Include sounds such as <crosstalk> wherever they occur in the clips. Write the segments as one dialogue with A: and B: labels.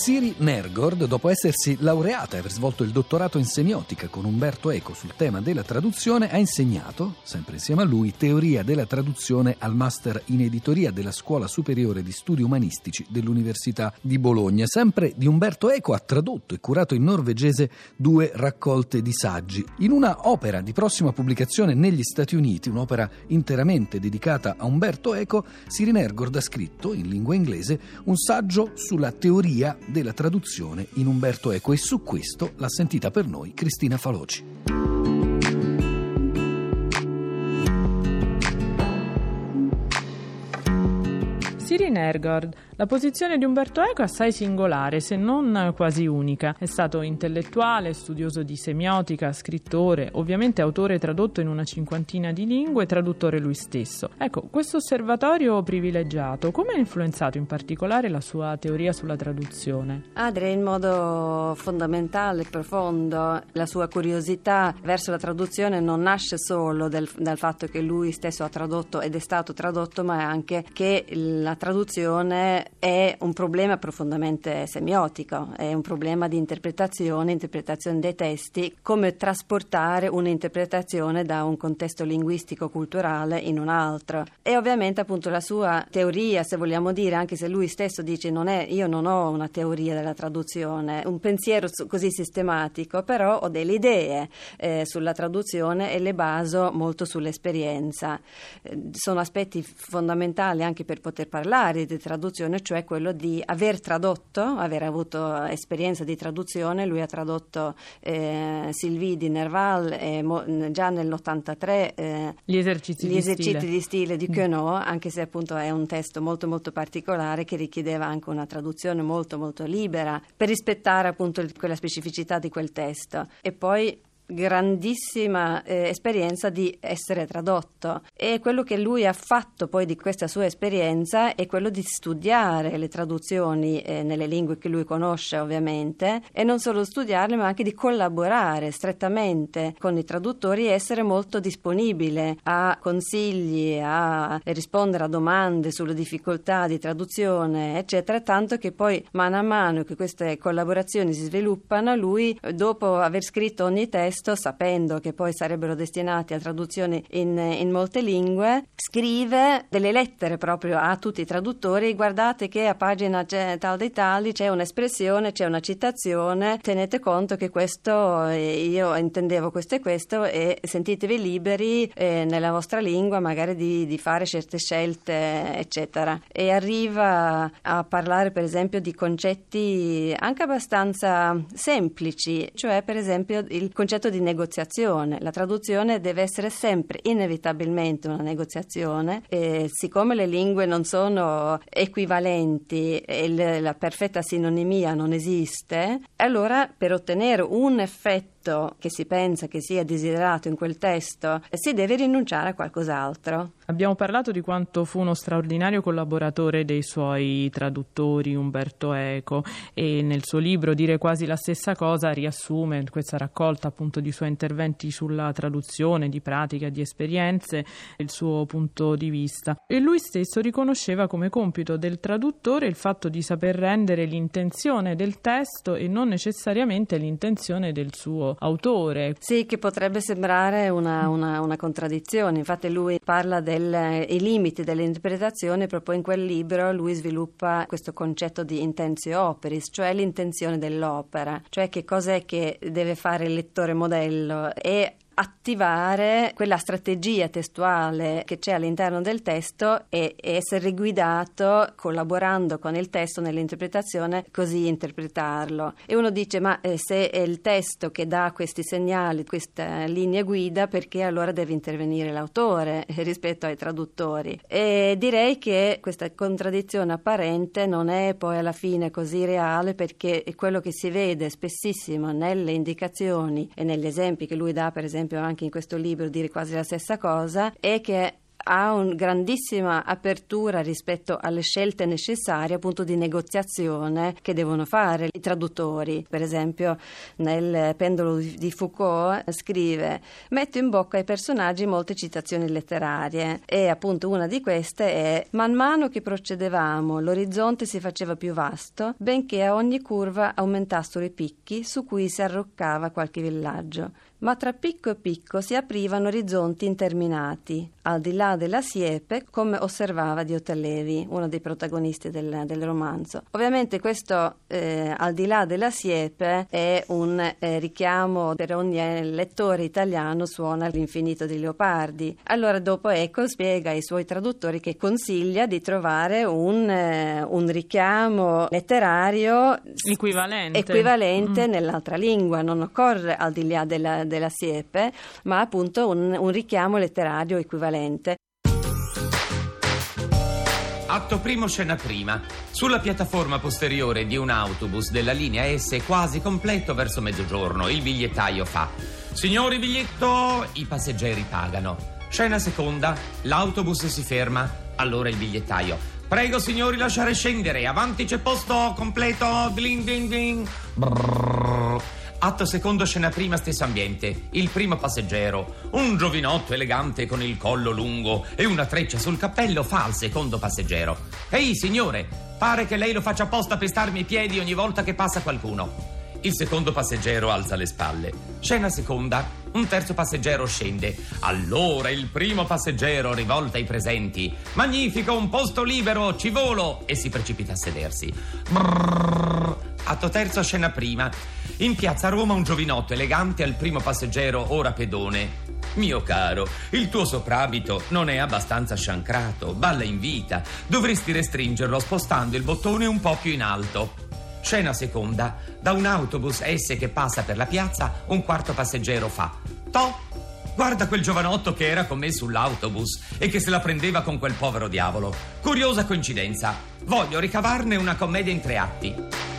A: Siri Nergord, dopo essersi laureata e aver svolto il dottorato in semiotica con Umberto Eco sul tema della traduzione, ha insegnato, sempre insieme a lui, teoria della traduzione al master in editoria della Scuola Superiore di Studi Umanistici dell'Università di Bologna. Sempre di Umberto Eco ha tradotto e curato in norvegese due raccolte di saggi. In una opera di prossima pubblicazione negli Stati Uniti, un'opera interamente dedicata a Umberto Eco, Siri Nergord ha scritto, in lingua inglese, un saggio sulla teoria della traduzione in Umberto Eco e su questo l'ha sentita per noi Cristina Faloci.
B: Siri Nergard, la posizione di Umberto Eco è assai singolare, se non quasi unica. È stato intellettuale, studioso di semiotica, scrittore, ovviamente autore tradotto in una cinquantina di lingue, traduttore lui stesso. Ecco, questo osservatorio privilegiato, come ha influenzato in particolare la sua teoria sulla traduzione?
C: Direi in modo fondamentale, profondo. La sua curiosità verso la traduzione non nasce solo del, dal fatto che lui stesso ha tradotto ed è stato tradotto, ma anche che la traduzione è un problema profondamente semiotico, è un problema di interpretazione, interpretazione dei testi, come trasportare un'interpretazione da un contesto linguistico-culturale in un altro. E ovviamente appunto la sua teoria, se vogliamo dire, anche se lui stesso dice non è, io non ho una teoria della traduzione, un pensiero così sistematico, però ho delle idee eh, sulla traduzione e le baso molto sull'esperienza. Eh, sono aspetti fondamentali anche per poter parlare parlare di traduzione, cioè quello di aver tradotto, aver avuto esperienza di traduzione. Lui ha tradotto eh, Sylvie di Nerval eh, mo, già nell'83
B: eh, gli esercizi,
C: gli
B: di,
C: esercizi
B: stile.
C: di stile di mm. Queneau, anche se appunto è un testo molto molto particolare che richiedeva anche una traduzione molto molto libera per rispettare appunto quella specificità di quel testo. E poi grandissima eh, esperienza di essere tradotto. E quello che lui ha fatto poi di questa sua esperienza è quello di studiare le traduzioni eh, nelle lingue che lui conosce ovviamente e non solo studiarle ma anche di collaborare strettamente con i traduttori e essere molto disponibile a consigli, a rispondere a domande sulle difficoltà di traduzione eccetera tanto che poi mano a mano che queste collaborazioni si sviluppano lui dopo aver scritto ogni testo testo, sapendo che poi sarebbero destinati a traduzione in, in molte lingue, scrive delle lettere proprio a tutti i traduttori, guardate che a pagina tal dei tali c'è un'espressione, c'è una citazione, tenete conto che questo, eh, io intendevo questo e questo e sentitevi liberi eh, nella vostra lingua magari di, di fare certe scelte, eccetera. E arriva a parlare per esempio di concetti anche abbastanza semplici, cioè per esempio il concetto di negoziazione. La traduzione deve essere sempre inevitabilmente una negoziazione e siccome le lingue non sono equivalenti e la perfetta sinonimia non esiste, allora per ottenere un effetto testo che si pensa che sia desiderato in quel testo, si deve rinunciare a qualcos'altro.
B: Abbiamo parlato di quanto fu uno straordinario collaboratore dei suoi traduttori Umberto Eco e nel suo libro Dire quasi la stessa cosa riassume questa raccolta appunto di suoi interventi sulla traduzione, di pratica, di esperienze, il suo punto di vista. E lui stesso riconosceva come compito del traduttore il fatto di saper rendere l'intenzione del testo e non necessariamente l'intenzione del suo autore.
C: Sì, che potrebbe sembrare una, una, una contraddizione. Infatti lui parla dei limiti dell'interpretazione, proprio in quel libro lui sviluppa questo concetto di intentio operis, cioè l'intenzione dell'opera, cioè che cos'è che deve fare il lettore modello e attivare quella strategia testuale che c'è all'interno del testo e, essere guidato collaborando con il testo nell'interpretazione, così interpretarlo. E uno dice: Ma eh, se è il testo che dà questi segnali, queste linee guida, perché allora deve intervenire l'autore <laughs> rispetto ai traduttori? E direi che questa contraddizione apparente non è poi alla fine così reale perché quello che si vede spessissimo nelle indicazioni e negli esempi che lui dà, per esempio, esempio anche in questo libro dire quasi la stessa cosa, è che ha una grandissima apertura rispetto alle scelte necessarie appunto di negoziazione che devono fare i traduttori. Per esempio nel pendolo di Foucault scrive metto in bocca ai personaggi molte citazioni letterarie e appunto una di queste è man mano che procedevamo l'orizzonte si faceva più vasto benché a ogni curva aumentassero i picchi su cui si arroccava qualche villaggio ma tra picco e picco si aprivano orizzonti interminati, al di là della siepe, come osservava Diotellevi, uno dei protagonisti del, del romanzo. Ovviamente questo eh, al di là della siepe è un eh, richiamo per ogni lettore italiano suona l'infinito di Leopardi. Allora dopo Eco spiega ai suoi traduttori che consiglia di trovare un, eh, un richiamo letterario
B: equivalente,
C: equivalente mm. nell'altra lingua, non occorre al di là della della siepe, ma appunto un, un richiamo letterario equivalente.
D: Atto primo, scena prima. Sulla piattaforma posteriore di un autobus della linea S quasi completo verso mezzogiorno, il bigliettaio fa: Signori biglietto, i passeggeri pagano. Scena seconda, l'autobus si ferma, allora il bigliettaio. Prego signori lasciare scendere, avanti c'è posto completo, dling ding ding. Brrr. Atto secondo, scena prima, stesso ambiente. Il primo passeggero, un giovinotto elegante con il collo lungo e una treccia sul cappello, fa al secondo passeggero. Ehi, signore, pare che lei lo faccia apposta per starmi i piedi ogni volta che passa qualcuno. Il secondo passeggero alza le spalle. Scena seconda, un terzo passeggero scende. Allora il primo passeggero rivolta ai presenti. Magnifico, un posto libero, ci volo! E si precipita a sedersi. Brrr. Atto terzo, scena prima. In piazza Roma un giovinotto elegante al primo passeggero, ora pedone. Mio caro, il tuo soprabito non è abbastanza sciancrato, balla in vita. Dovresti restringerlo spostando il bottone un po' più in alto. Scena seconda. Da un autobus S che passa per la piazza, un quarto passeggero fa. To! Guarda quel giovanotto che era con me sull'autobus e che se la prendeva con quel povero diavolo. Curiosa coincidenza. Voglio ricavarne una commedia in tre atti.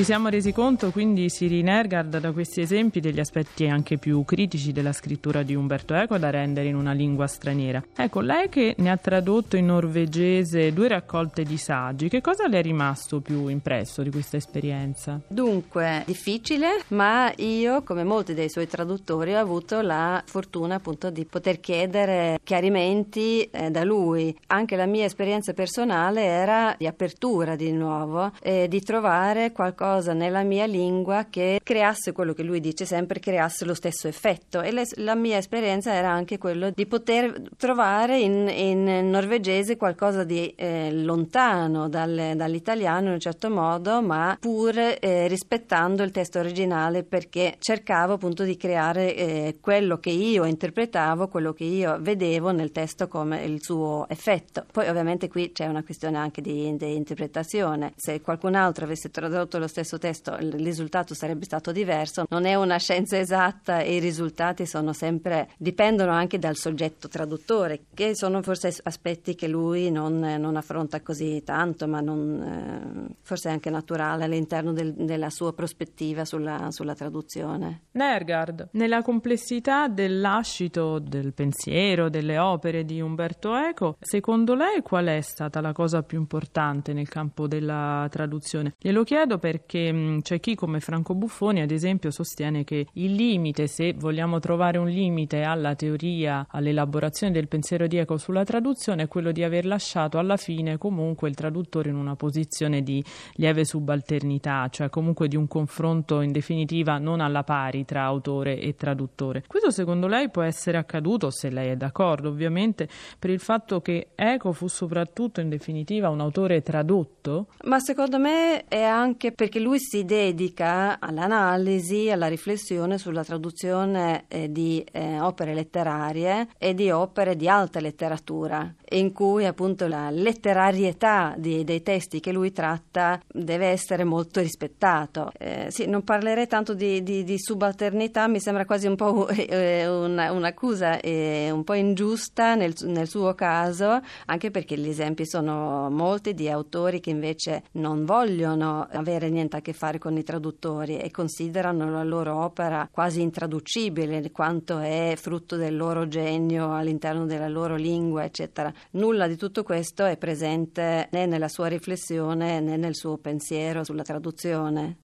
B: Ci siamo resi conto quindi, Siri Nergard, da questi esempi degli aspetti anche più critici della scrittura di Umberto Eco da rendere in una lingua straniera. Ecco, lei che ne ha tradotto in norvegese due raccolte di saggi, che cosa le è rimasto più impresso di questa esperienza?
C: Dunque, difficile, ma io, come molti dei suoi traduttori, ho avuto la fortuna appunto di poter chiedere chiarimenti eh, da lui. Anche la mia esperienza personale era di apertura di nuovo e di trovare qualcosa qualcosa nella mia lingua che creasse quello che lui dice sempre, creasse lo stesso effetto. E le, la mia esperienza era anche quello di poter trovare in, in norvegese qualcosa di eh, lontano dal, dall'italiano in un certo modo, ma pur eh, rispettando il testo originale perché cercavo appunto di creare eh, quello che io interpretavo, quello che io vedevo nel testo come il suo effetto. Poi ovviamente qui c'è una questione anche di, di interpretazione. Se qualcun altro avesse tradotto lo stesso testo il risultato sarebbe stato diverso. Non è una scienza esatta e i risultati sono sempre dipendono anche dal soggetto traduttore, che sono forse aspetti che lui non, non affronta così tanto, ma non, eh, forse è anche naturale all'interno del, della sua prospettiva sulla, sulla traduzione.
B: Nergard, nella complessità del lascito del pensiero, delle opere di Umberto Eco, secondo lei qual è stata la cosa più importante nel campo della traduzione? Glielo chiedo perché perché mh, c'è chi come Franco Buffoni ad esempio sostiene che il limite, se vogliamo trovare un limite alla teoria, all'elaborazione del pensiero di Eco sulla traduzione, è quello di aver lasciato alla fine comunque il traduttore in una posizione di lieve subalternità, cioè comunque di un confronto in definitiva non alla pari tra autore e traduttore. Questo secondo lei può essere accaduto, se lei è d'accordo ovviamente, per il fatto che Eco fu soprattutto in definitiva un autore tradotto?
C: Ma secondo me è anche perché lui si dedica all'analisi, alla riflessione sulla traduzione eh, di eh, opere letterarie e di opere di alta letteratura, in cui appunto la letterarietà di, dei testi che lui tratta deve essere molto rispettato. Eh, sì, non parlerei tanto di, di, di, subalternità, mi sembra quasi un po' eh, una, un'accusa eh, un po' ingiusta nel, nel suo caso, anche perché gli esempi sono molti di autori che invece non vogliono avere niente a che fare con i traduttori e considerano la loro opera quasi intraducibile, quanto è frutto del loro genio all'interno della loro lingua, eccetera. Nulla di tutto questo è presente né nella sua riflessione né nel suo pensiero sulla traduzione.